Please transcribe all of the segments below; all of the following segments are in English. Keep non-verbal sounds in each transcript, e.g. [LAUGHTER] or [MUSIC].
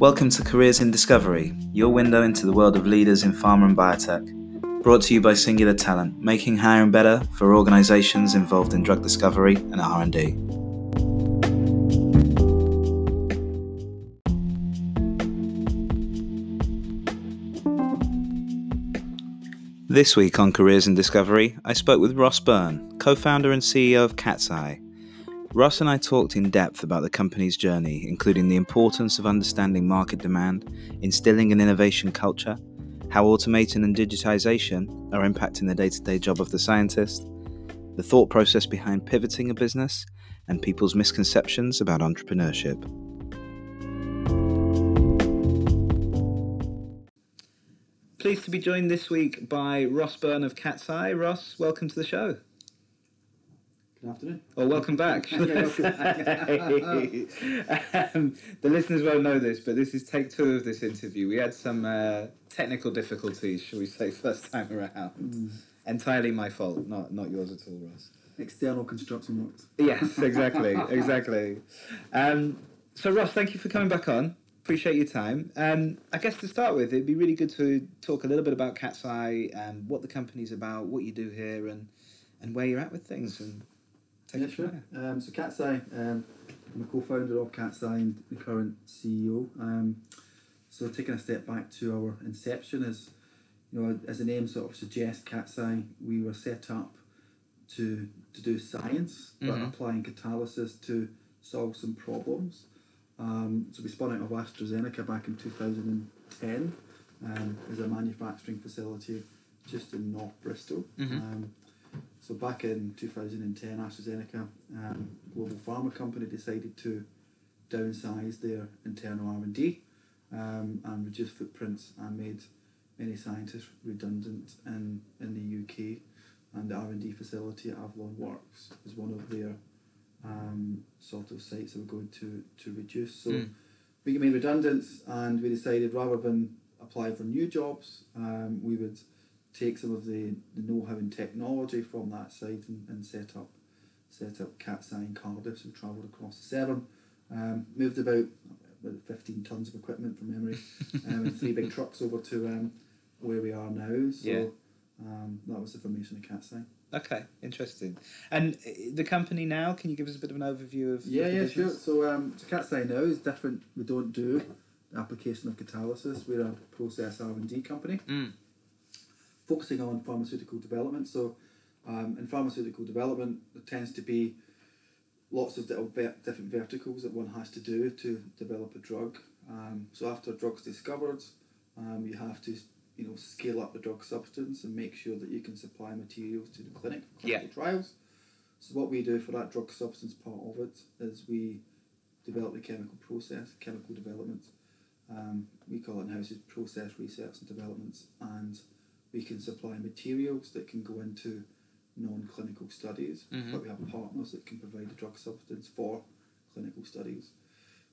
Welcome to Careers in Discovery, your window into the world of leaders in pharma and biotech. Brought to you by Singular Talent, making hiring better for organizations involved in drug discovery and R&D. This week on Careers in Discovery, I spoke with Ross Burn, co founder and CEO of CatSci. Ross and I talked in depth about the company's journey, including the importance of understanding market demand, instilling an innovation culture, how automation and digitization are impacting the day to day job of the scientist, the thought process behind pivoting a business, and people's misconceptions about entrepreneurship. Pleased to be joined this week by Ross Burn of CatSci. Ross, welcome to the show. Afternoon. Well, welcome back. [LAUGHS] [LAUGHS] um, the listeners won't know this, but this is take two of this interview. We had some uh, technical difficulties, shall we say, [LAUGHS] first time around. Mm. Entirely my fault, not not yours at all, Ross. External construction works. Yes, exactly, exactly. Um, so, Ross, thank you for coming back on. Appreciate your time. Um, I guess to start with, it'd be really good to talk a little bit about CatSci and what the company's about, what you do here, and and where you're at with things. And take yeah, sure. Um, so CatSci, um, I'm a co-founder of CatSci and the current CEO. Um, so taking a step back to our inception, as you know, as the name sort of suggests, CatSci, we were set up to to do science, but mm-hmm. applying catalysis to solve some problems. Um, so we spun out of AstraZeneca back in 2010 um, as a manufacturing facility just in North Bristol. Mm-hmm. Um, so back in 2010, AstraZeneca, um, global pharma company, decided to downsize their internal R&D um, and reduce footprints and made many scientists redundant in, in the UK. And the R&D facility at Avlon Works was one of their um, sort of sites that we're going to, to reduce. So mm. we made redundant and we decided rather than apply for new jobs, um, we would take some of the, the know-how and technology from that site and, and set up set up CatSci in Cardiff, so travelled across the Severn, um, moved about, about 15 tonnes of equipment from memory, um, and three big trucks over to um, where we are now. So yeah. um, that was the formation of CatSci. Okay, interesting. And uh, the company now, can you give us a bit of an overview of? Yeah, yeah, sure. So, um, so CatSci now is different. We don't do application of catalysis. We're a process R and D company, mm. Focusing on pharmaceutical development. So, um, in pharmaceutical development, there tends to be lots of different verticals that one has to do to develop a drug. Um, so, after a drug's discovered, um, you have to you know, scale up the drug substance and make sure that you can supply materials to the clinic for clinical yeah. trials. So what we do for that drug substance part of it is we develop the chemical process, chemical development. Um, we call it in-house process research and development, and we can supply materials that can go into non-clinical studies, mm-hmm. but we have partners that can provide the drug substance for clinical studies.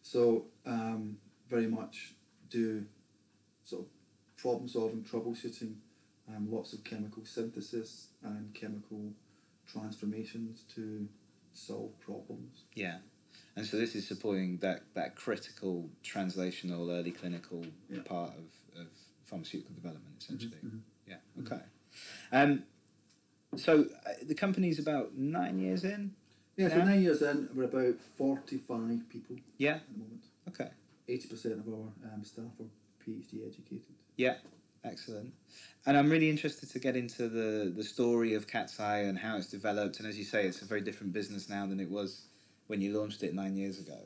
So um, very much do sort of problem solving, troubleshooting, um, lots of chemical synthesis and chemical transformations to solve problems. Yeah. And so this is supporting that, that critical translational early clinical yeah. part of, of pharmaceutical development, essentially. Mm-hmm. Yeah, mm-hmm. okay. Um, so uh, the company's about nine years in? Yeah, now? so nine years in, we're about 45 people yeah. at the moment. Okay. 80% of our um, staff are PhD educated. Yeah, excellent. And I'm really interested to get into the, the story of CatSci and how it's developed. And as you say, it's a very different business now than it was when you launched it nine years ago.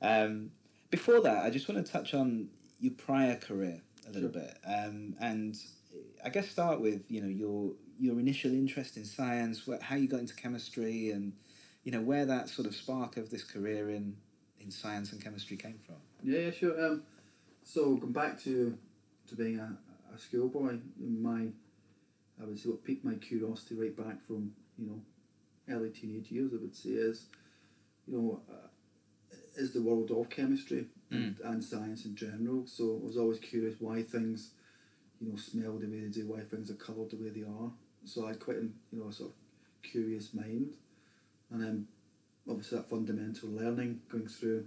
Um, before that, I just want to touch on your prior career a little sure. bit, um, and I guess start with you know your your initial interest in science, how you got into chemistry, and you know where that sort of spark of this career in in science and chemistry came from. Yeah, yeah, sure. Um, so going back to to being a, a schoolboy, my I would say what piqued my curiosity right back from you know early teenage years. I would say is you know uh, is the world of chemistry and, mm. and science in general. So I was always curious why things you know smell the way they do, why things are coloured the way they are. So I had quite a you know a sort of curious mind, and then obviously that fundamental learning going through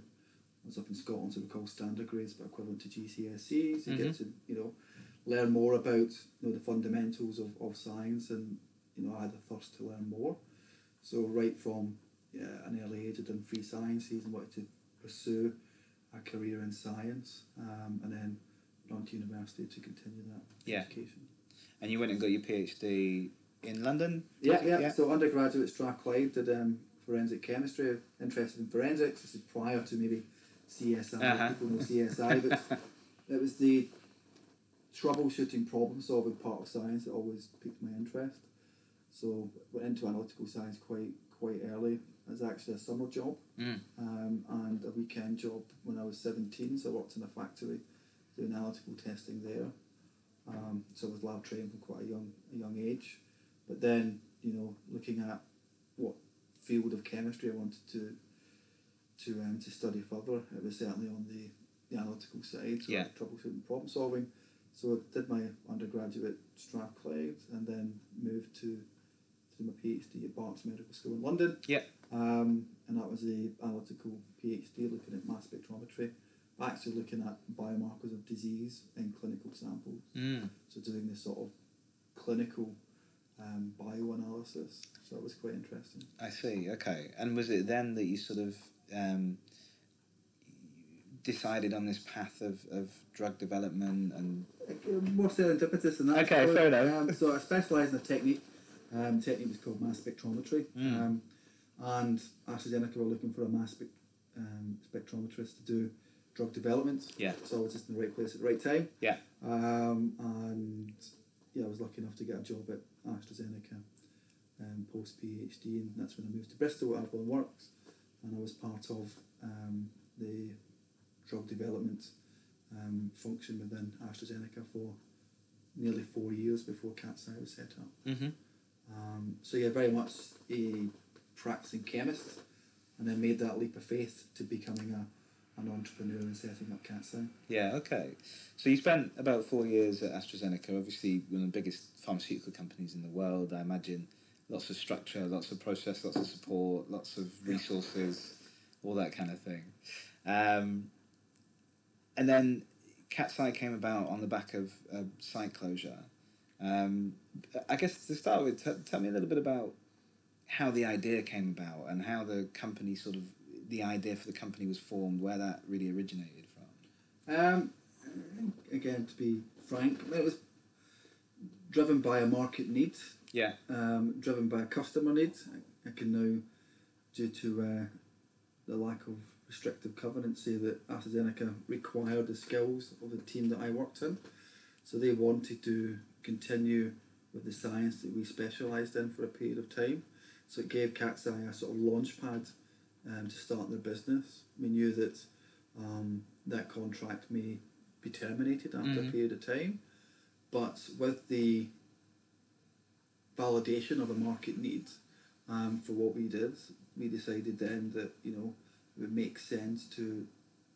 I was up in Scotland, so we call standard grades, but equivalent to GCSEs. You get Mhm. to you know learn more about you know the fundamentals of, of science, and you know I had a thirst to learn more. So right from yeah, an early age, I done free sciences and wanted to pursue a career in science, um, and then on to university to continue that Yeah. education. And you went and got your PhD in London. Yeah, yeah. Yeah. So undergraduate Strathclyde did um, forensic chemistry. Interested in forensics. This is prior to maybe CSI. Uh-huh. People know CSI, but [LAUGHS] it was the troubleshooting, problem solving part of science that always piqued my interest. So went into analytical science quite quite early. It was actually a summer job Mm. um, and a weekend job when I was seventeen. So I worked in a factory doing analytical testing there. Um, so I was lab trained from quite a young a young age. But then, you know, looking at what field of chemistry I wanted to to um, to study further, it was certainly on the, the analytical side, so Yeah. troubleshooting, problem solving. So I did my undergraduate Strathclyde and then moved to to do my PhD at Barts Medical School in London. Yeah. Um, and that was the analytical PhD looking at mass spectrometry, actually looking at biomarkers of disease in clinical samples. Mm. So doing this sort of clinical um, bioanalysis. So that was quite interesting. I see. Okay. And was it then that you sort of um, decided on this path of, of drug development and More serendipitous than that. Okay, I fair enough. Um, so I specialise in a technique. Um, technique was called mass spectrometry. Mm. Um, and AstraZeneca were looking for a mass spec- um, spectrometrist to do drug development. Yeah. So I was just in the right place at the right time. Yeah. Um, and yeah, I was lucky enough to get a job at AstraZeneca um, post PhD, and that's when I moved to Bristol at Avlon Works, and I was part of um, the drug development um, function within AstraZeneca for nearly four years before CatSci was set up. mm-hmm. Um, so yeah, very much a practicing chemist, and then made that leap of faith to becoming a an entrepreneur and setting up CatSci. Yeah, okay. So you spent about four years at AstraZeneca, obviously one of the biggest pharmaceutical companies in the world. I imagine lots of structure, lots of process, lots of support, lots of Yeah. resources, all that kind of thing. Um, and then CatSci came about on the back of uh, site closure. Um, I guess to start with, t- tell me a little bit about how the idea came about and how the company sort of the idea for the company was formed, where that really originated from. Um, again, to be frank, it was driven by a market need, Yeah. um, driven by a customer need. I, I can now, due to uh, the lack of restrictive covenants, say that AstraZeneca required the skills of the team that I worked in. So they wanted to continue with the science that we specialised in for a period of time. So it gave CatSci a sort of launch pad um, to start their business. We knew that um, that contract may be terminated after Mhm. a period of time, but with the validation of a market need um, for what we did, we decided then that you know it would make sense to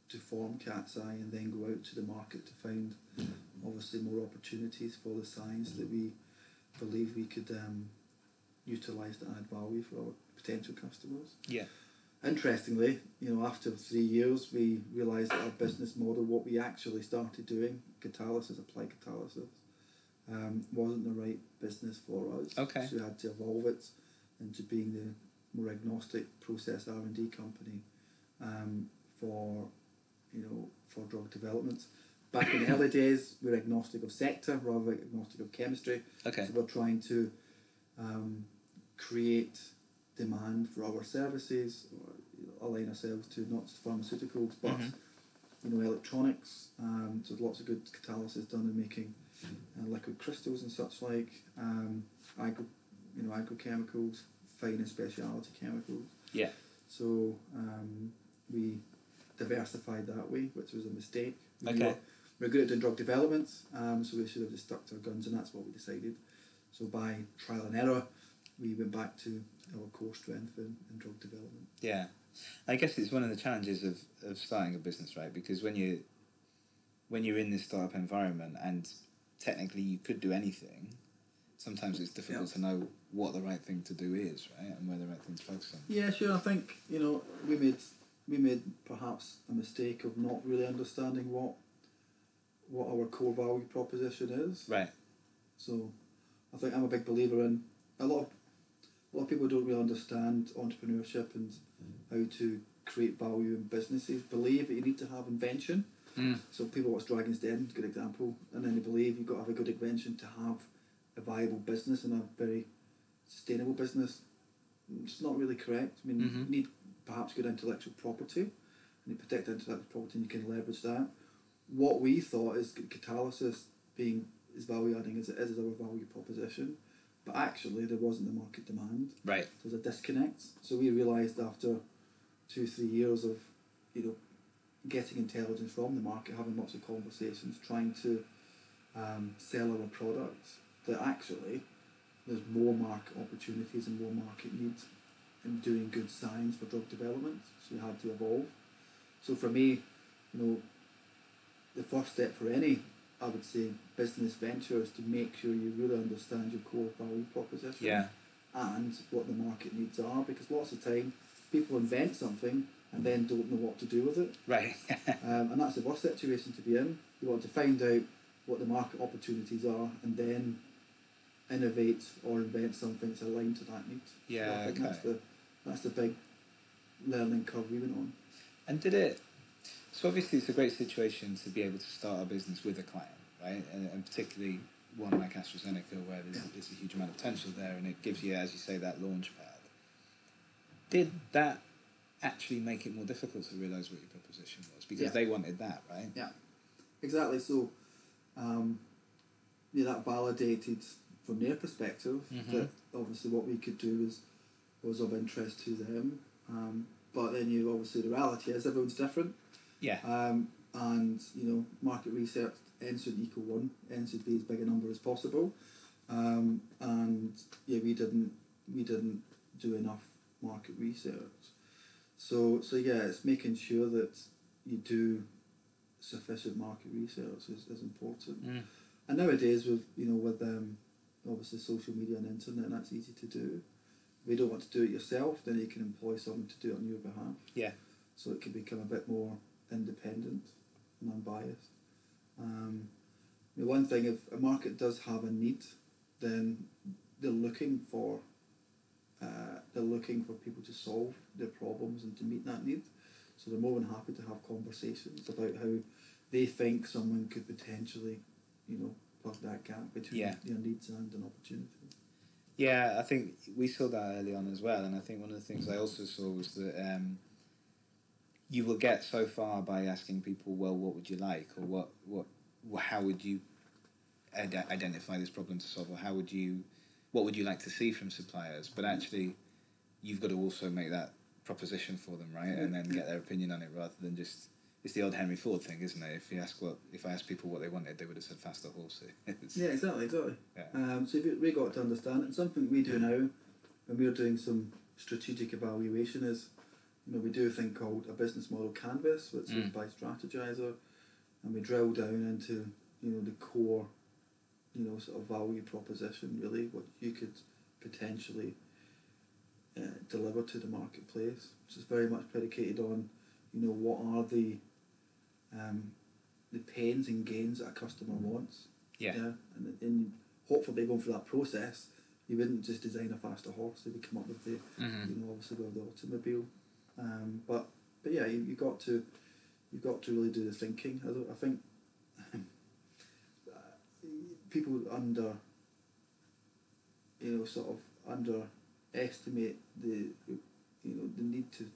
to form CatSci and then go out to the market to find obviously more opportunities for the science that we believe we could um, utilise to add value for our potential customers. Yeah. Interestingly, you know, after three years, we realised that our business model, what we actually started doing, catalysis, applied catalysis, um, wasn't the right business for us. Okay. So we had to evolve it into being the more agnostic process R and D company um, for, you know, for drug development. Back in the early [LAUGHS] days, we were agnostic of sector rather than agnostic of chemistry. Okay. So we're trying to um, create demand for our services, or you know, align ourselves to not just pharmaceuticals, but Mhm. you know electronics. Um, so lots of good catalysis done in making uh, liquid crystals and such like. Um, agro, you know, agrochemicals, fine and specialty chemicals. Yeah. So um, we diversified that way, which was a mistake. We Okay. were, we we're good at doing drug development, um, so we should have just stuck to our guns, and that's what we decided. So by trial and error, we went back to our core strength in, in drug development. Yeah, I guess it's one of the challenges of, of starting a business, right? Because when you when you're in this startup environment and technically you could do anything, sometimes it's difficult Yeah. to know what the right thing to do is, right, and where the right thing to focus on. Yeah, sure. I think you know we made we made perhaps a mistake of not really understanding what what our core value proposition is. Right. So I think I'm a big believer in a lot of a lot of people don't really understand entrepreneurship and how to create value in businesses. Believe that you need to have invention. Mm. So people watch Dragon's Den, good example, and then they believe you've got to have a good invention to have a viable business and a very sustainable business. It's not really correct. I mean, Mhm. you need perhaps good intellectual property, and you protect intellectual property, and you can leverage that. What we thought is catalysis being as value adding as it is as our value proposition, but actually there wasn't the market demand. Right. There's a disconnect. So we realised after two, three years of, you know, getting intelligence from the market, having lots of conversations, trying to um, sell our products, that actually there's more market opportunities and more market needs in doing good science for drug development. So we had to evolve. So for me, you know, the first step for any, I would say, business venture is to make sure you really understand your core value proposition Yeah. and what the market needs are because lots of time people invent something and then don't know what to do with it Right. [LAUGHS] um, and that's the worst situation to be in you want to find out what the market opportunities are and then innovate or invent something that's aligned to that need So Yeah, I think that's okay. the that's the big learning curve we went on And did it? So obviously, it's a great situation to be able to start a business with a client, right? And, and particularly one like AstraZeneca, where there's, there's a huge amount of potential there, and it gives you, as you say, that launch pad. Did that actually make it more difficult to realise what your proposition was because Yeah. they wanted that, right? Yeah, exactly. So, um, yeah, that validated from their perspective Mhm. that obviously what we could do was was of interest to them. Um, but then you obviously the reality is everyone's different. Yeah. Um, and you know, market research n should equal one, n should be as big a number as possible. Um, and yeah, we didn't we didn't do enough market research. So so yeah, it's making sure that you do sufficient market research is, is important. Mm. And nowadays with you know with um, obviously social media and internet, that's easy to do. If you don't want to do it yourself, then you can employ someone to do it on your behalf. Yeah. So it can become a bit more independent and unbiased. Um, the one thing, if a market does have a need, then they're looking for uh, they're looking for people to solve their problems and to meet that need. So they're more than happy to have conversations about how they think someone could potentially, you know, plug that gap between Yeah. their needs and an opportunity. Yeah, I think we saw that early on as well, and I think one of the things I also saw was that um, you will get so far by asking people, "Well, what would you like?" or "What, what, how would you ide- identify this problem to solve?" or "How would you, what would you like to see from suppliers?" But actually, you've got to also make that proposition for them, right, and then get their opinion on it rather than just. It's the old Henry Ford thing, isn't it? If you ask what, if I asked people what they wanted, they would have said faster horses. [LAUGHS] Yeah, exactly, exactly. Yeah. Um, so we we got to understand, and something we do now, when we're doing some strategic evaluation, is you know we do a thing called a business model canvas, which is Mm. by Strategyzer, and we drill down into you know the core, you know sort of value proposition, really what you could potentially uh, deliver to the marketplace. So it's very much predicated on, you know, what are the um, the pains and gains that a customer wants. Yeah. Yeah, and, and hopefully going through that process, you wouldn't just design a faster horse. You would come up with the, Mhm. you know, obviously with the automobile. Um, but but yeah, you you got to you got to really do the thinking. I, I think [LAUGHS] people under you know sort of underestimate the you know the need to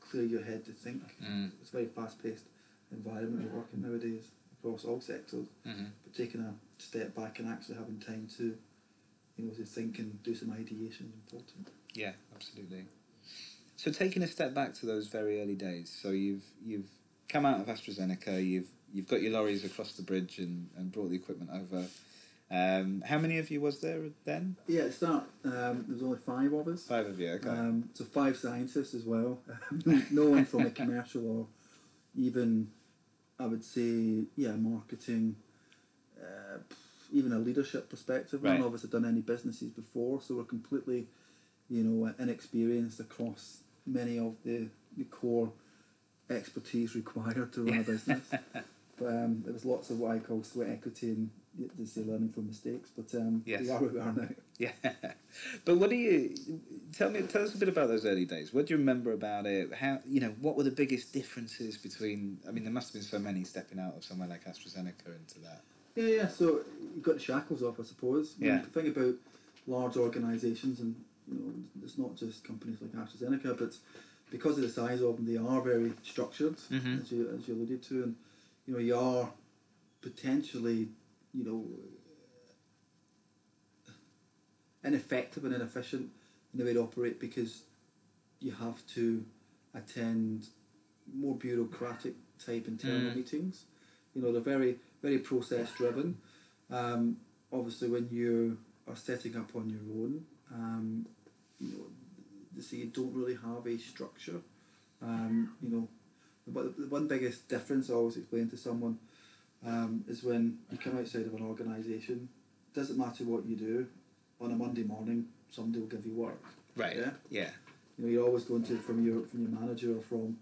clear your head to think. Mm. It's a very fast paced environment we're working nowadays across all sectors Mhm. but taking a step back and actually having time to, you know, to think and do some ideation is important. Yeah, absolutely. So taking a step back to those very early days, so you've you've come out of AstraZeneca, you've you've got your lorries across the bridge and, and brought the equipment over. Um, how many of you was there then? Yeah, at start, um, there was only five of us. Five of you. Okay. Um, so five scientists as well. [LAUGHS] no one from a commercial or even, I would say, yeah, marketing, uh, even a leadership perspective. Right. None of us had done any businesses before, so we're completely, you know, inexperienced across many of the, the core expertise required to run a business. [LAUGHS] but um, there was lots of what I call sweat equity and they say learning from mistakes. But um, Yes. we are where we are now. [LAUGHS] Yeah, but what do you tell me? Tell us a bit about those early days. What do you remember about it? How you know what were the biggest differences between? I mean, there must have been so many stepping out of somewhere like AstraZeneca into that. Yeah, yeah. So you got the shackles off, I suppose. I mean, Yeah. Thing about large organisations, and you know, it's not just companies like AstraZeneca, but because of the size of them, they are very structured, Mhm. as you as you alluded to, and you know, you are potentially, you know, ineffective and inefficient in the way to operate because you have to attend more bureaucratic type internal Mm. meetings. You know, they're very very process driven. Um, obviously, when you are setting up on your own, um, you know, they say you don't really have a structure. Um, you know, but the one biggest difference I always explain to someone um, is when you come outside of an organisation. Doesn't matter what you do. On a Monday morning, somebody will give you work. Right. Yeah. Yeah. You know, you're always going to from your from your manager or from,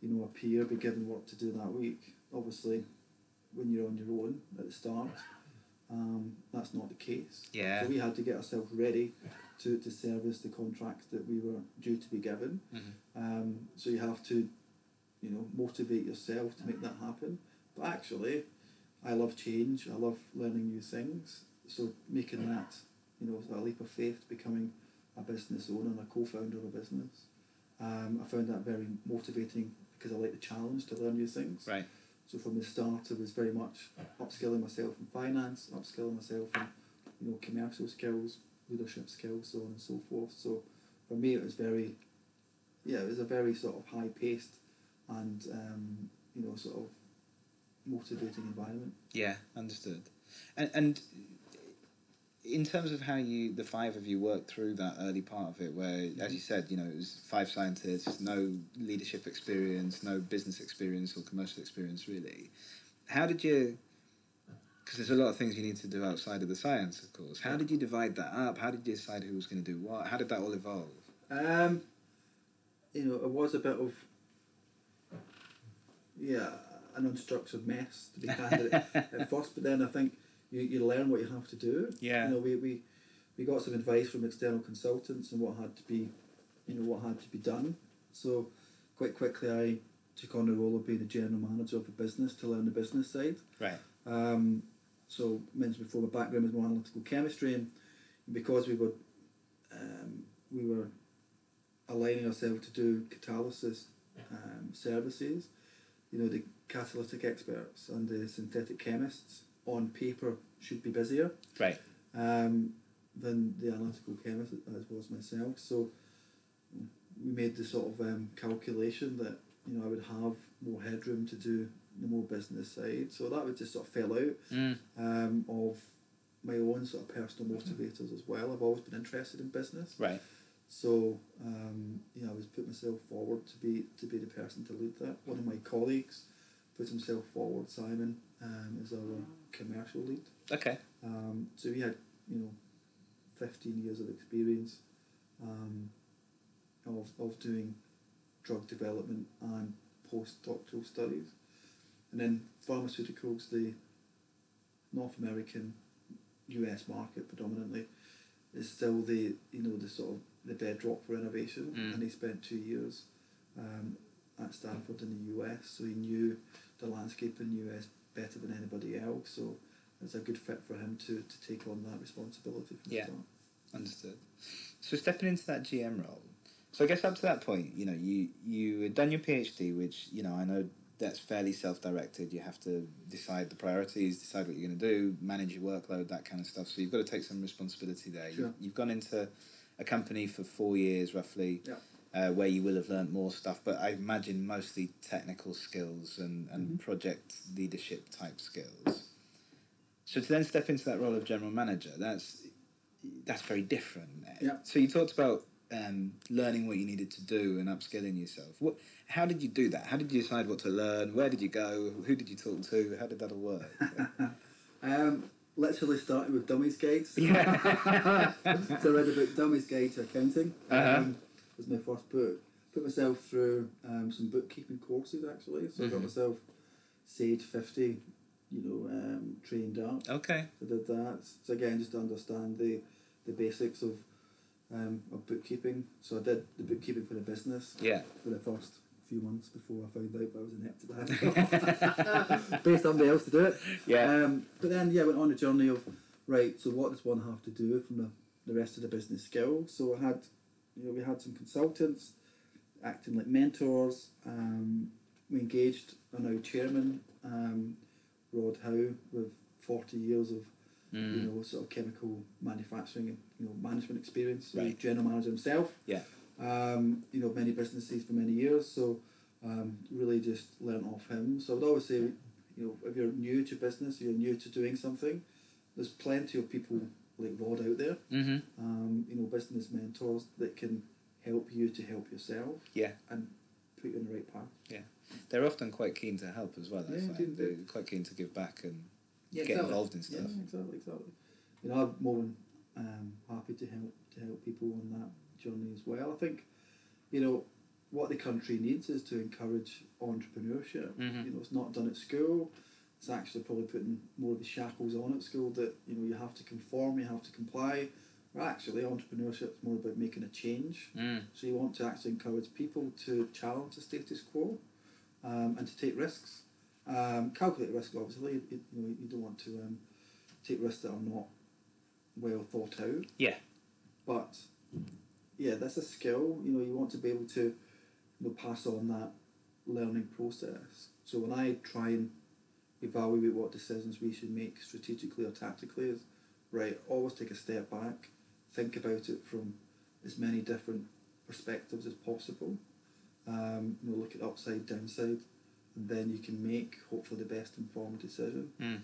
you know, a peer be given work to do that week. Obviously, when you're on your own at the start, um, that's not the case. Yeah. So we had to get ourselves ready to, to service the contract that we were due to be given. Mhm. Um, so you have to, you know, motivate yourself to make that happen. But actually, I love change. I love learning new things. So making that, you know, a leap of faith, to becoming a business owner and a co-founder of a business, um, I found that very motivating because I like the challenge to learn new things. Right. So from the start, it was very much upskilling myself in finance, upskilling myself in, you know, commercial skills, leadership skills, so on and so forth. So for me, it was very, yeah, it was a very sort of high paced and um, you know sort of motivating environment. Yeah. Understood. And and in terms of how you the five of you worked through that early part of it, where as you said, you know, it was five scientists, no leadership experience, no business experience or commercial experience really. How did you? Because there's a lot of things you need to do outside of the science, of course. How did you divide that up? How did you decide who was going to do what? How did that all evolve? Um, you know, it was a bit of yeah, an unstructured mess to be candid at [LAUGHS] at first, but then I think you, you learn what you have to do. Yeah. You know, we, we we got some advice from external consultants and what had to be, you know, what had to be done. So quite quickly, I took on the role of being the general manager of the business to learn the business side. Right. Um, so mentioned before, my background is more analytical chemistry, and because we were um, we were aligning ourselves to do catalysis um, services, you know, the catalytic experts and the synthetic chemists on paper should be busier Right. um, than the analytical chemist as was myself. So we made the sort of um, calculation that you know I would have more headroom to do the more business side. So that would just sort of fell out Mm. um, of my own sort of personal motivators as well. I've always been interested in business. Right. So um, you know, I was put myself forward to be to be the person to lead that. One of my colleagues put himself forward, Simon, um, as our commercial lead. Okay. Um, so we had, you know, 15 years of experience um, of, of doing drug development and postdoctoral studies. And then pharmaceuticals, the North American, US market predominantly, is still the, you know, the sort of the bedrock for innovation. Mm. And he spent two years um, at Stanford in the US, so he knew the landscape in the US better than anybody else. So it's a good fit for him to, to take on that responsibility from Yeah. the start. Understood. So stepping into that GM role, so I guess up to that point, you know, you you had done your PhD, which you know I know that's fairly self-directed. You have to decide the priorities, decide what you're going to do, manage your workload, that kind of stuff. So you've got to take some responsibility there. Sure. You've, you've gone into a company for four years roughly. Yeah. Uh, where you will have learnt more stuff, but I imagine mostly technical skills and, and Mhm. project leadership type skills. So to then step into that role of general manager, that's that's very different. Yeah. So you talked about um, learning what you needed to do and upskilling yourself. What? How did you do that? How did you decide what to learn? Where did you go? Who did you talk to? How did that all work? [LAUGHS] Um, literally started with Dummies Guides. Yeah. [LAUGHS] so I read book Dummies Guide to Accounting. Uh-huh. Um, was my first book. put myself through um, some bookkeeping courses actually. So I got Mhm. myself Sage 50, you know, um, trained up. Okay. I did that. So again, just to understand the, the basics of um, of bookkeeping. So I did the bookkeeping for the business Yeah. for the first few months before I found out I was inept at that. Pay somebody else to do it. Yeah. Um, but then, yeah, I went on a journey of, right, so what does one have to do from the, the rest of the business skills? So I had, you know, we had some consultants acting like mentors. Um, we engaged our now chairman, um, Rod Howe, with 40 years of, you Mm. know, sort of chemical manufacturing and, you know, management experience. Right. General manager himself. Yeah. Um, you know, many businesses for many years. So um, really just learn off him. So I would always say, you know, if you're new to business, you're new to doing something, there's plenty of people like Rod out there, Mm-hmm. um, you know, business mentors that can help you to help yourself. Yeah. And put you on the right path. Yeah. They're often quite keen to help as well. I Yeah, find. They're quite keen to give back and Yeah, get involved in stuff. Yeah, exactly, exactly. You know, I'm more than um, happy to help to help people on that journey as well. I think, you know, what the country needs is to encourage entrepreneurship. Mhm. You know, it's not done at school. It's actually probably putting more of the shackles on at school that you know you have to conform, you have to comply. But actually, entrepreneurship is more about making a change. Mm. So you want to actually encourage people to challenge the status quo um, and to take risks. Um, calculate risk, obviously. You, you, know, you don't want to um, take risks that are not well thought out. Yeah. But yeah, that's a skill. You know, you want to be able to you know, pass on that learning process. So when I try and evaluate what decisions we should make strategically or tactically, is right. Always take a step back, think about it from as many different perspectives as possible. Um, you know, look at upside, downside, and then you can make hopefully the best informed decision. Mm.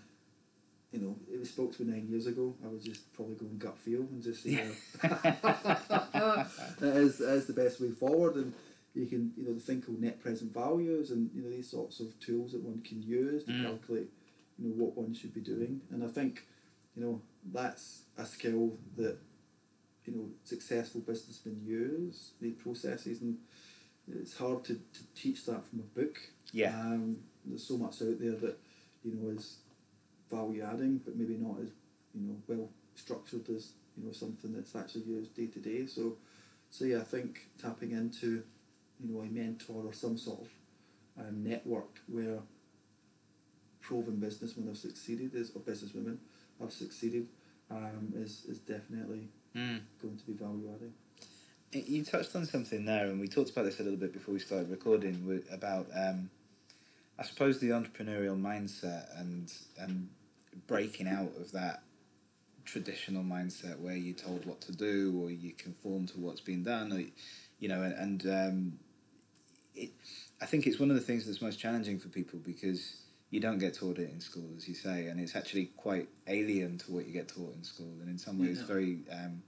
You know, if you spoke to me nine years ago, I would just probably go and gut feel and just say, Yeah. [LAUGHS] that is, that is the best way forward. And you can, you know, the thing called net present values and, you know, these sorts of tools that one can use to Mm. calculate, you know, what one should be doing. And I think, you know, that's a skill that, you know, successful businessmen use, the processes. And it's hard to, to teach that from a book. Yeah. Um, there's so much out there that, you know, is value adding, but maybe not as, you know, well structured as, you know, something that's actually used day to day. So, so yeah, I think tapping into, you know, a mentor or some sort of um, network where proven businessmen have succeeded is, or businesswomen have succeeded um, is, is definitely Mm. going to be value adding. You touched on something there, and we talked about this a little bit before we started recording about, um, I suppose, the entrepreneurial mindset and and breaking out of that traditional mindset where you're told what to do or you conform to what's been done, or you know, and, and um, it, I think it's one of the things that's most challenging for people because you don't get taught it in school, as you say, and it's actually quite alien to what you get taught in school, and in some ways Yeah. very. Um,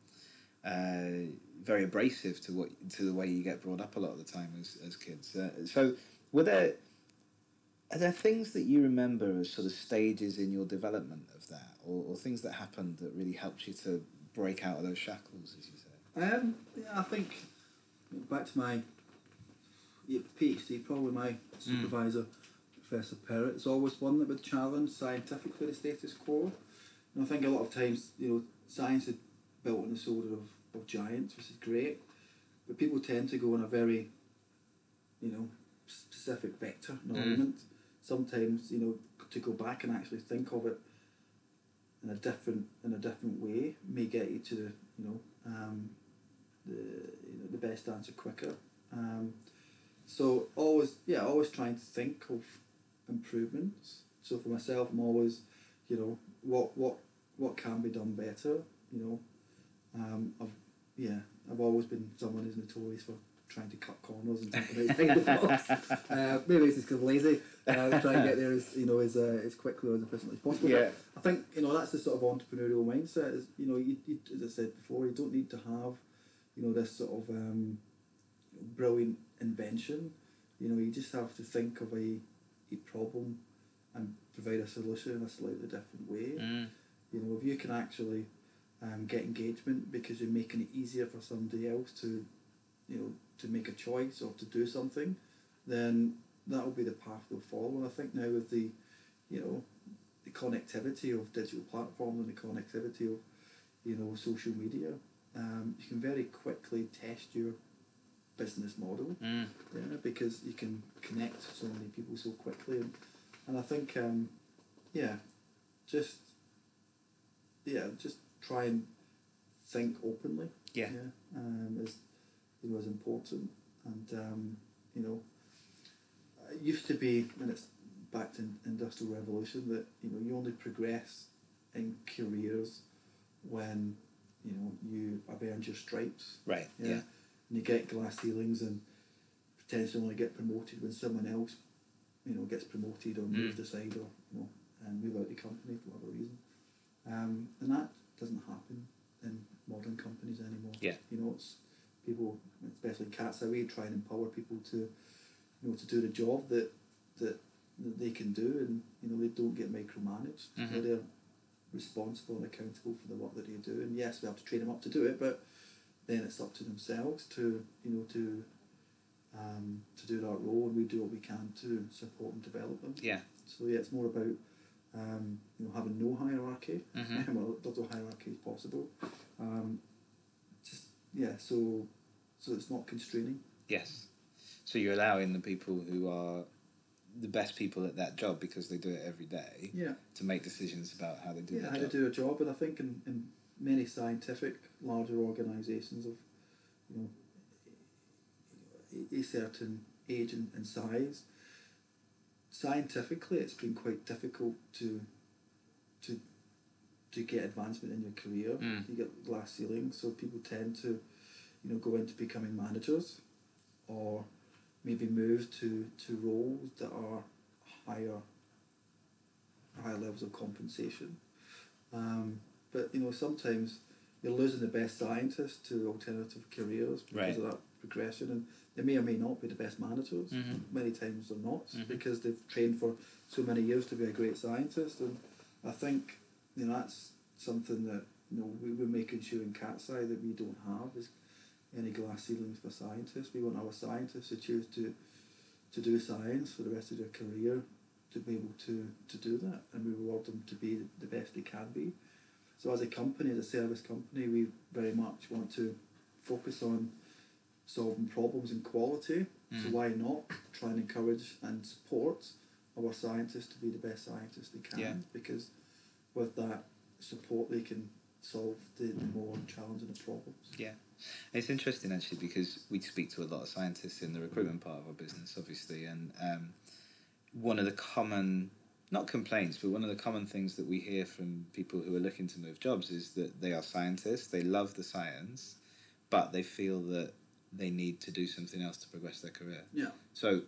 uh, very abrasive to what to the way you get brought up a lot of the time as, as kids. Uh, so, were there are there things that you remember as sort of stages in your development of that, or, or things that happened that really helped you to break out of those shackles, as you say? Um, yeah, I think back to my yeah, PhD, probably my supervisor, Professor Perrott, is always one that would challenge scientifically the status quo. And I think a lot of times, you know, science is built on the shoulder of, of giants, which is great, but people tend to go in a very, you know, specific vector in Mm. argument. Sometimes, you know, to go back and actually think of it in a different in a different way may get you to the you know um, the you know the best answer quicker. Um, so always yeah always trying to think of improvements. So for myself, I'm always you know what what what can be done better. You know, um, I've yeah I've always been someone who's notorious for trying to cut corners and outside the box. [LAUGHS] Uh, maybe it's just because lazy. Uh, try and get there as you know as uh, as quickly or as efficiently as possible. Yeah. I think you know that's the sort of entrepreneurial mindset. Is you know, you, you, as I said before, you don't need to have, you know, this sort of um, brilliant invention. You know, you just have to think of a, a problem and provide a solution in a slightly different way. Mm. You know, if you can actually um, get engagement because you're making it easier for somebody else to, you know, to make a choice or to do something, then that will be the path they'll follow. And I think now with the, you know, the connectivity of digital platforms and the connectivity of, you know, social media, um, you can very quickly test your business model. Mm. Yeah, because you can connect so many people so quickly, and, and I think, um, yeah, just yeah, just try and think openly. Yeah. yeah, um, is know is important, and um, you know, it used to be when it's back to industrial revolution that you know you only progress in careers when you know you have earned your stripes. Right. Yeah. Yeah. And you get glass ceilings and potentially only get promoted when someone else, you know, gets promoted or Mm. aside or you know, and move out the company for whatever reason. Um, and that doesn't happen in modern companies anymore. Yeah. You know, it's people, especially cats we try and empower people to, you know, to do the job that that, that they can do, and you know, they don't get micromanaged. So Mhm. they're responsible and accountable for the work that they do. And yes, we have to train them up to do it, but then it's up to themselves to you know to um, to do that role, and we do what we can to support and develop them. Yeah. So yeah, it's more about um, you know having no hierarchy. Mhm. [LAUGHS] well, little hierarchy is possible. Um, just yeah, so so it's not constraining. Yes. So you're allowing the people who are the best people at that job because they do it every day Yeah, to make decisions about how they do yeah, how to do a job, and I think in, in many scientific larger organisations of you know a- a certain age and, and size, scientifically it's been quite difficult to to to get advancement in your career. Mm. You get glass ceilings, so people tend to you know go into becoming managers or maybe move to, to roles that are higher higher levels of compensation. Um, but you know sometimes you're losing the best scientists to alternative careers because Right. of that progression, and they may or may not be the best managers. Mhm. Many times they're not Mhm. because they've trained for so many years to be a great scientist, and I think you know that's something that you know we, we're making sure in CatSci that we don't have is any glass ceilings for scientists. We want our scientists who choose to to do science for the rest of their career to be able to, to do that and we reward them to be the best they can be. So as a company, as a service company, we very much want to focus on solving problems and quality. So Mm. why not try and encourage and support our scientists to be the best scientists they can? Yeah. Because with that support, they can solve the, the more challenging problems. Yeah. It's interesting actually because we speak to a lot of scientists in the recruitment part of our business, obviously, and um, one of the common, not complaints, but one of the common things that we hear from people who are looking to move jobs is that they are scientists, they love the science, but they feel that they need to do something else to progress their career. Yeah. So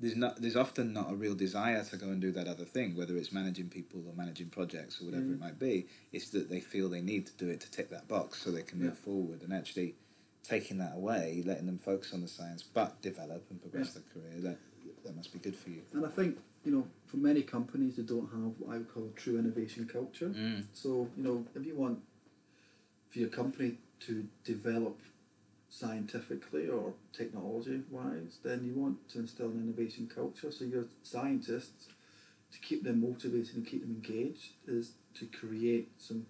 there's not there's often not a real desire to go and do that other thing, whether it's managing people or managing projects or whatever Mm. it might be. It's that they feel they need to do it to tick that box so they can move Yeah. forward and actually taking that away, letting them focus on the science but develop and progress Yeah. their career. That that must be good for you. And I think, you know, for many companies, they don't have what I would call a true innovation culture. Mm. So, you know, if you want for your company to develop scientifically or technology wise, then you want to instill an innovation culture. So your scientists, to keep them motivated and keep them engaged, is to create some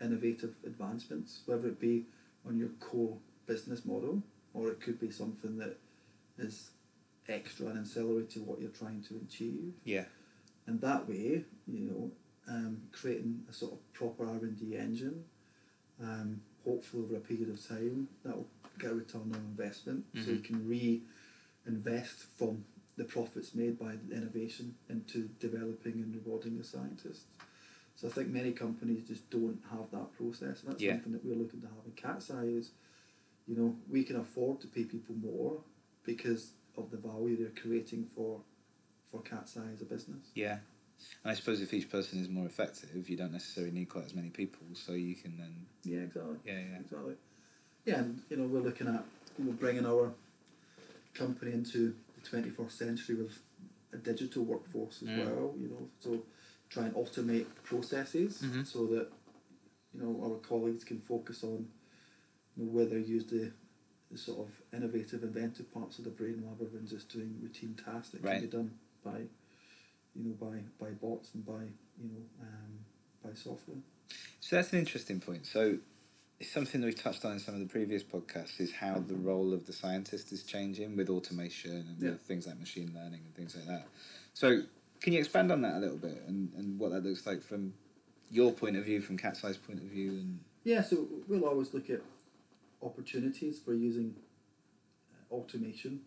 innovative advancements, whether it be on your core business model or it could be something that is extra and ancillary to what you're trying to achieve Yeah. and that way, you know, um, creating a sort of proper R and D engine, um, hopefully over a period of time, that will get a return on investment, so you Mhm. can reinvest from the profits made by the innovation into developing and rewarding the scientists. So I think many companies just don't have that process, and that's Yeah. something that we're looking to have in CatSci is, you know, we can afford to pay people more because of the value they're creating for for CatSci as a business. Yeah. And I suppose if each person is more effective, you don't necessarily need quite as many people, so you can then Yeah, exactly. yeah yeah Exactly. Yeah, and you know we're looking at you know bringing our company into the twenty first century with a digital workforce as Mm. well. You know, so try and automate processes Mhm. so that you know our colleagues can focus on you know, whether use the the sort of innovative, inventive parts of the brain rather than just doing routine tasks that Right. can be done by, you know, by by bots and by you know um, by software. So that's an interesting point. So something that we've touched on in some of the previous podcasts is how the role of the scientist is changing with automation and Yeah. with things like machine learning and things like that. So can you expand on that a little bit and, and what that looks like from your point of view, from CatSci's point of view and Yeah, so we'll always look at opportunities for using uh, automation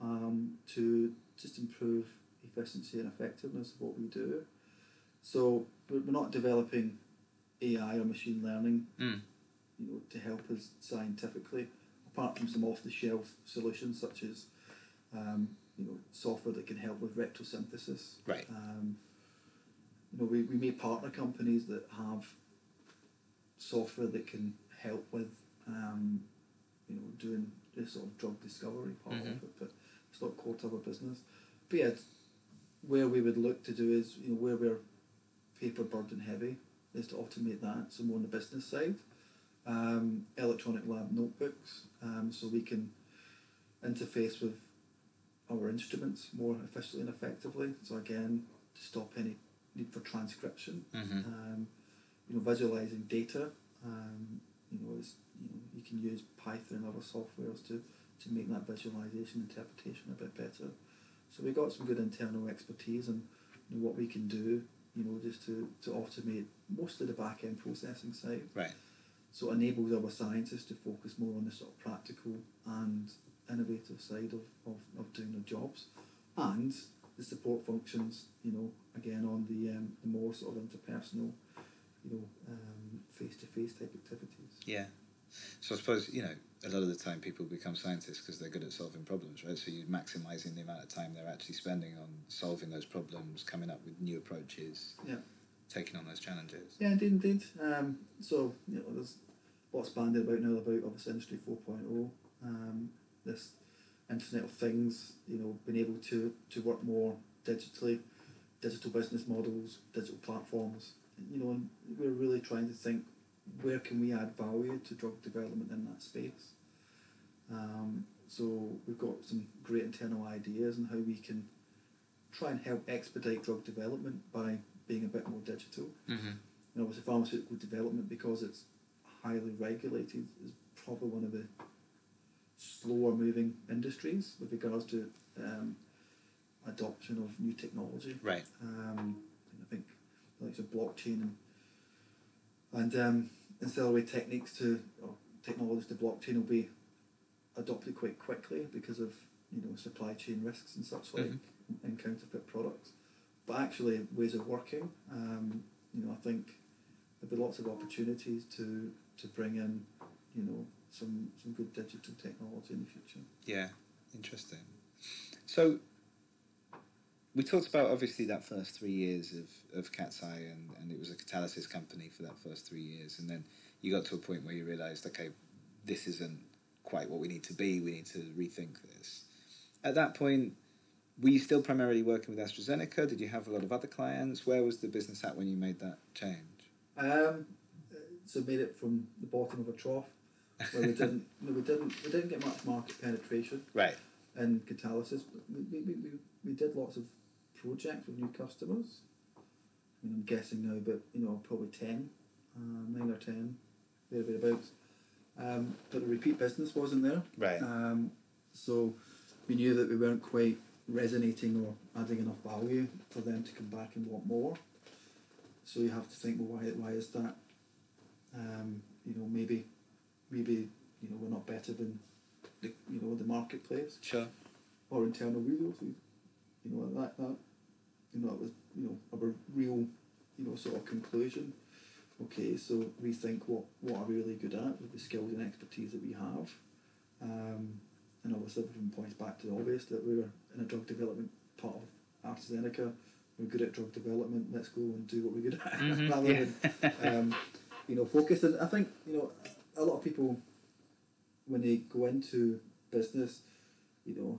um, to just improve efficiency and effectiveness of what we do. So we're we're not developing AI or machine learning, Mm. You know, to help us scientifically. Apart from some off-the-shelf solutions such as, um, you know, software that can help with retrosynthesis. Right. Um, you know, we, we may partner companies that have software that can help with, um, you know, doing this sort of drug discovery part Mhm. of it, but it's not core to our business. But yeah, where we would look to do is, you know, where we're paper burden heavy, is to automate that, so more on the business side. Um, electronic lab notebooks, um, so we can interface with our instruments more efficiently and effectively. So again, to stop any need for transcription Mhm. um, you know, visualizing data. Um, you know, is you know, you can use Python and other softwares to, to make that visualization interpretation a bit better. So we got some good internal expertise and you know, what we can do. You know, just to, to automate most of the back end processing side. Right. So it enables our scientists to focus more on the sort of practical and innovative side of, of, of doing their jobs. And the support functions, you know, again on the, um, the more sort of interpersonal, you know, um, face-to-face type activities. Yeah. So I suppose, you know, a lot of the time people become scientists because they're good at solving problems, right? So you're maximising the amount of time they're actually spending on solving those problems, coming up with new approaches, Yeah. Taking on those challenges. Yeah, indeed, indeed. Um, so, you know, there's lots bandied about now about obviously Industry 4.0, um, this Internet of Things, you know, being able to, to work more digitally, digital business models, digital platforms, you know, and we're really trying to think where can we add value to drug development in that space. Um, so we've got some great internal ideas on how we can try and help expedite drug development by being a bit more digital. Mm-hmm. And obviously, pharmaceutical development, because it's highly regulated, is probably one of the slower moving industries with regards to um, adoption of new technology. Right. Um, I think the likes of blockchain and, and um, ancillary techniques to or technologies to blockchain will be adopted quite quickly because of you know supply chain risks and such like Mhm. and counterfeit products. But actually, ways of working, um, you know, I think there'll be lots of opportunities to to bring in, you know, some some good digital technology in the future. Yeah, interesting. So we talked about obviously that first three years of, of CatSci and, and it was a catalysis company for that first three years and then you got to a point where you realised, okay, this isn't quite what we need to be, we need to rethink this. At that point, were you still primarily working with AstraZeneca? Did you have a lot of other clients? Where was the business at when you made that change? Um, so made it from the bottom of a trough where we didn't, no, [LAUGHS] we didn't, we didn't get much market penetration Right. in catalysis. But we, we, we, we- we did lots of projects with new customers. I mean, I'm guessing now, but you know, probably ten, uh, nine or ten, there thereabouts. Um, but the repeat business wasn't there. Right. Um, so we knew that we weren't quite resonating or adding enough value for them to come back and want more. So you have to think, well, why, why is that? Um, you know, maybe, maybe you know we're not better than the you know the marketplace Sure. or internal resources. You know that that you know that was you know our real you know sort of conclusion. Okay, so we think what what are we really good at with the skills and expertise that we have, um, and obviously everything points back to the obvious that we were in a drug development part of AstraZeneca. We're good at drug development. Let's go and do what we're good at, Mhm, [LAUGHS] rather yeah. than um, you know focus. And I think you know a lot of people when they go into business, you know,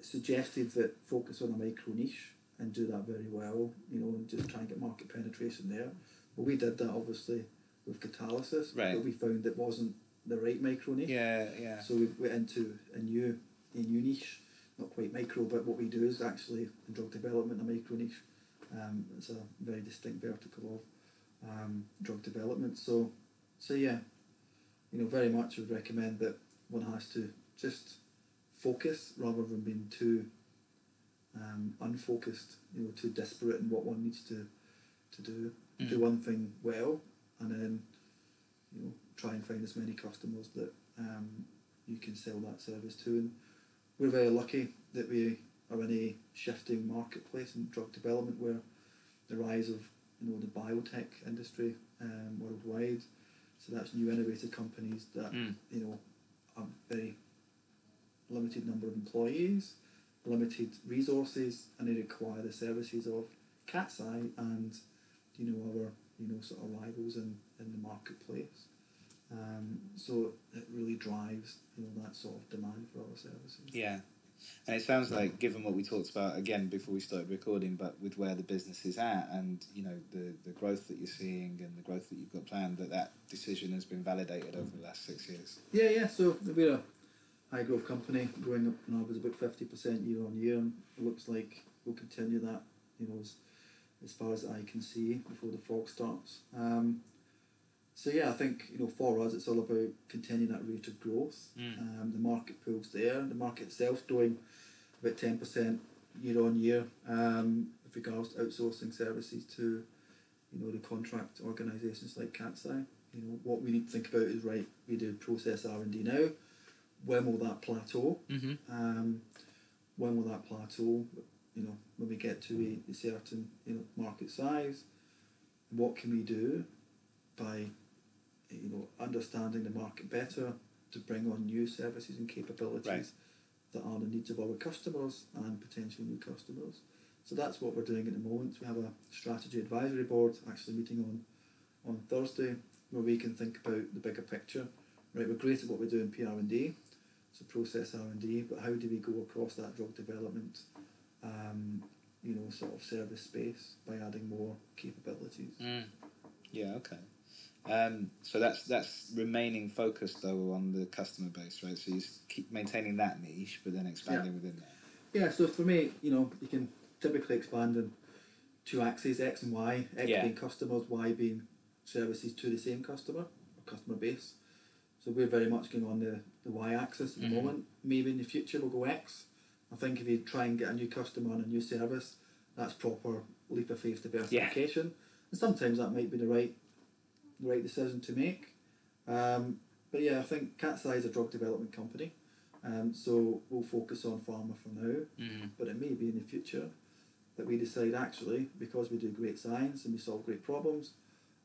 suggested that focus on a micro niche and do that very well, you know, and just try and get market penetration there. Well, we did that obviously with catalysis, Right. but we found it wasn't the right micro niche. Yeah, yeah. So we went into a new a new niche, not quite micro, but what we do is actually in drug development a micro niche. Um, it's a very distinct vertical of um, drug development. So, so yeah, you know, very much would recommend that one has to just focus rather than being too um, unfocused. You know, too desperate in what one needs to to do. Mm. Do one thing well, and then you know try and find as many customers that um, you can sell that service to. And we're very lucky that we are in a shifting marketplace in drug development where the rise of you know the biotech industry um, worldwide. So that's new innovative companies that Mm. you know have very limited number of employees, limited resources, and they require the services of CatSci and you know our you know sort of rivals in, in the marketplace. Um, so it really drives you know that sort of demand for our services. Yeah. And it sounds like, given what we talked about again before we started recording, but with where the business is at and you know the, the growth that you're seeing and the growth that you've got planned, that that decision has been validated over the last six years. Yeah, yeah. So we're a high growth company, growing up on average about fifty percent year on year, and it looks like we'll continue that. You know, as, as far as I can see before the fog starts. Um, so yeah, I think you know for us it's all about continuing that rate of growth. Mm. Um, the market pool's there. The market itself doing about ten percent year on year um, with regards to outsourcing services to you know the contract organisations like CatSci. You know what we need to think about is right. We do process R and D now. When will that plateau? Mm-hmm. Um, when will that plateau? You know when we get to a, a certain you know market size, what can we do by you know understanding the market better to bring on new services and capabilities Right. that are the needs of our customers and potential new customers. So that's what we're doing at the moment. We have a strategy advisory board actually meeting on on Thursday where we can think about the bigger picture. Right, we're great at what we do in PR and D, so process R and D, but how do we go across that drug development, um, you know, sort of service space by adding more capabilities? Mm. Yeah. Okay. Um, so that's that's remaining focused though on the customer base, right? So you keep maintaining that niche, but then expanding within that. Yeah, so for me, you know, you can typically expand in two axes, X and Y. X Yeah. being customers, Y being services to the same customer or customer base. So we're very much going on the, the Y axis at the Mhm. moment. Maybe in the future we'll go X. I think if you try and get a new customer and a new service, that's proper leap of faith diversification. Yeah. And sometimes that might be the right the right decision to make. Um, but yeah, I think CatSci is a drug development company. Um, so we'll focus on pharma for now Mm-hmm. but it may be in the future that we decide actually because we do great science and we solve great problems,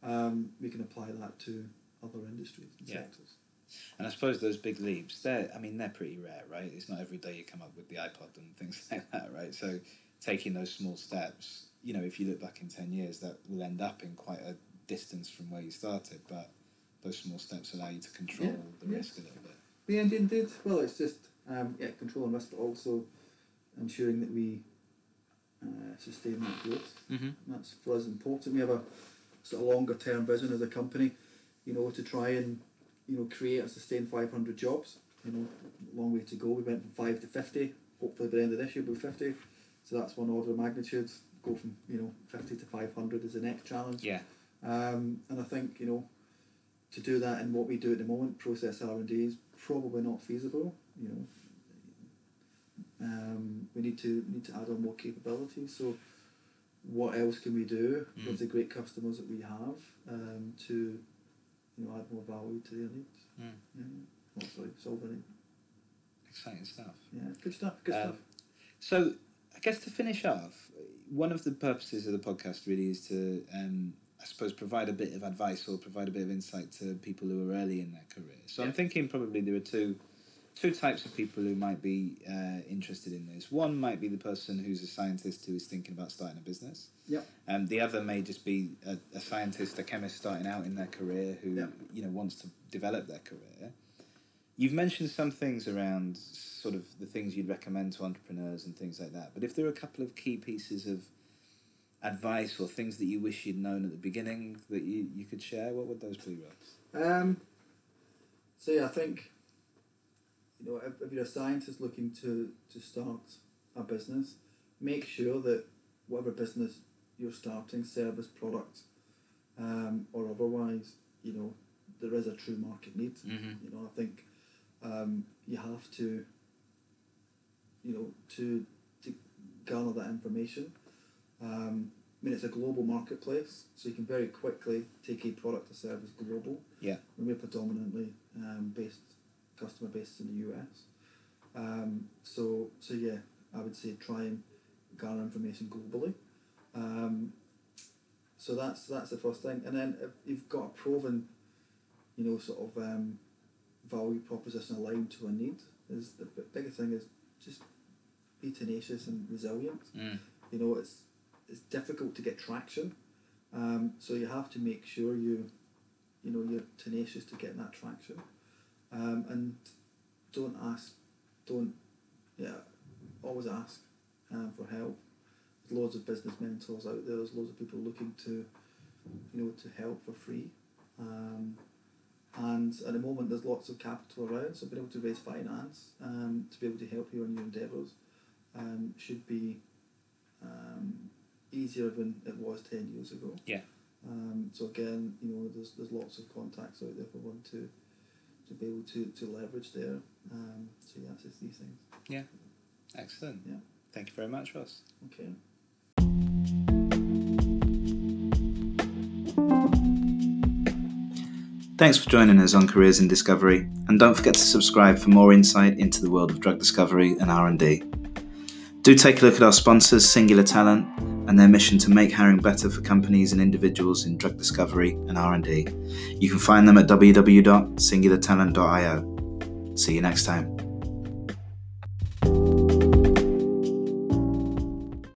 um, we can apply that to other industries and Yeah. sectors. And I suppose those big leaps, they're, I mean, they're pretty rare, right? It's not every day you come up with the iPod and things [LAUGHS] like that, right? So taking those small steps, you know, if you look back in 10 years, that will end up in quite a distance from where you started, but those small steps allow you to control Yeah, the yeah. risk a little bit. Yeah, indeed, indeed. Well, it's just um, yeah, controlling risk, but also ensuring that we uh, sustain that growth. Mm-hmm. That's for us important. We have a sort of longer term vision as a company, you know, to try and you know create and sustain 500 jobs. You know, long way to go. We went from five to 50. Hopefully by the end of this year we'll be 50. So that's one order of magnitude. Go from you know 50 to 500 is the next challenge. Yeah. Um, and I think you know to do that in what we do at the moment, process R and D is probably not feasible. You know, um, we need to need to add on more capabilities. So, what else can we do Mm. with the great customers that we have um, to you know add more value to their needs? Mm. Yeah, hopefully solve. Exciting stuff. Yeah, good stuff. Good Um, stuff. So, I guess to finish off, one of the purposes of the podcast really is to, um, I suppose, provide a bit of advice or provide a bit of insight to people who are early in their career. So, I'm thinking probably there are two, two types of people who might be uh, interested in this. One might be the person who's a scientist who is thinking about starting a business. Yep. Um, the other may just be a, a scientist, a chemist starting out in their career who Yep. you know wants to develop their career. You've mentioned some things around sort of the things you'd recommend to entrepreneurs and things like that. But if there are a couple of key pieces of advice or things that you wish you'd known at the beginning that you, you could share, what would those be, Ross? Um, so yeah, I think you know if, if you're a scientist looking to to start a business, make sure that whatever business you're starting, service, product, um, or otherwise, you know, there is a true market need. Mhm. You know, I think um, you have to, you know, to to gather that information. Um, I mean, it's a global marketplace, so you can very quickly take a product or service global. Yeah. And we're predominantly um, based, customer based in the US. Um, so, so yeah, I would say try and gather information globally. Um, so that's that's the first thing, and then if you've got a proven, you know, sort of um, value proposition aligned to a need, is the biggest thing is just be tenacious and resilient. Mm. You know, it's it's difficult to get traction, um, so you have to make sure you, you know, you're tenacious to get that traction, um, and don't ask, don't, yeah, always ask um, for help. There's loads of business mentors out there. There's loads of people looking to, you know, to help for free. Um, and at the moment, there's lots of capital around, so being able to raise finance um, to be able to help you on your endeavours um, should be um, easier than it was 10 years ago. Yeah. Um, so again, you know, there's, there's lots of contacts out there for one to to be able to, to leverage there. Um, so yeah, it's these things. Yeah. Excellent. Yeah. Thank you very much, Ross. Okay. Thanks for joining us on Careers in Discovery, and don't forget to subscribe for more insight into the world of drug discovery and R&D. Do take a look at our sponsors, Singular Talent, and their mission to make hiring better for companies and individuals in drug discovery and R&D. You can find them at www.singulartalent.io. See you next time.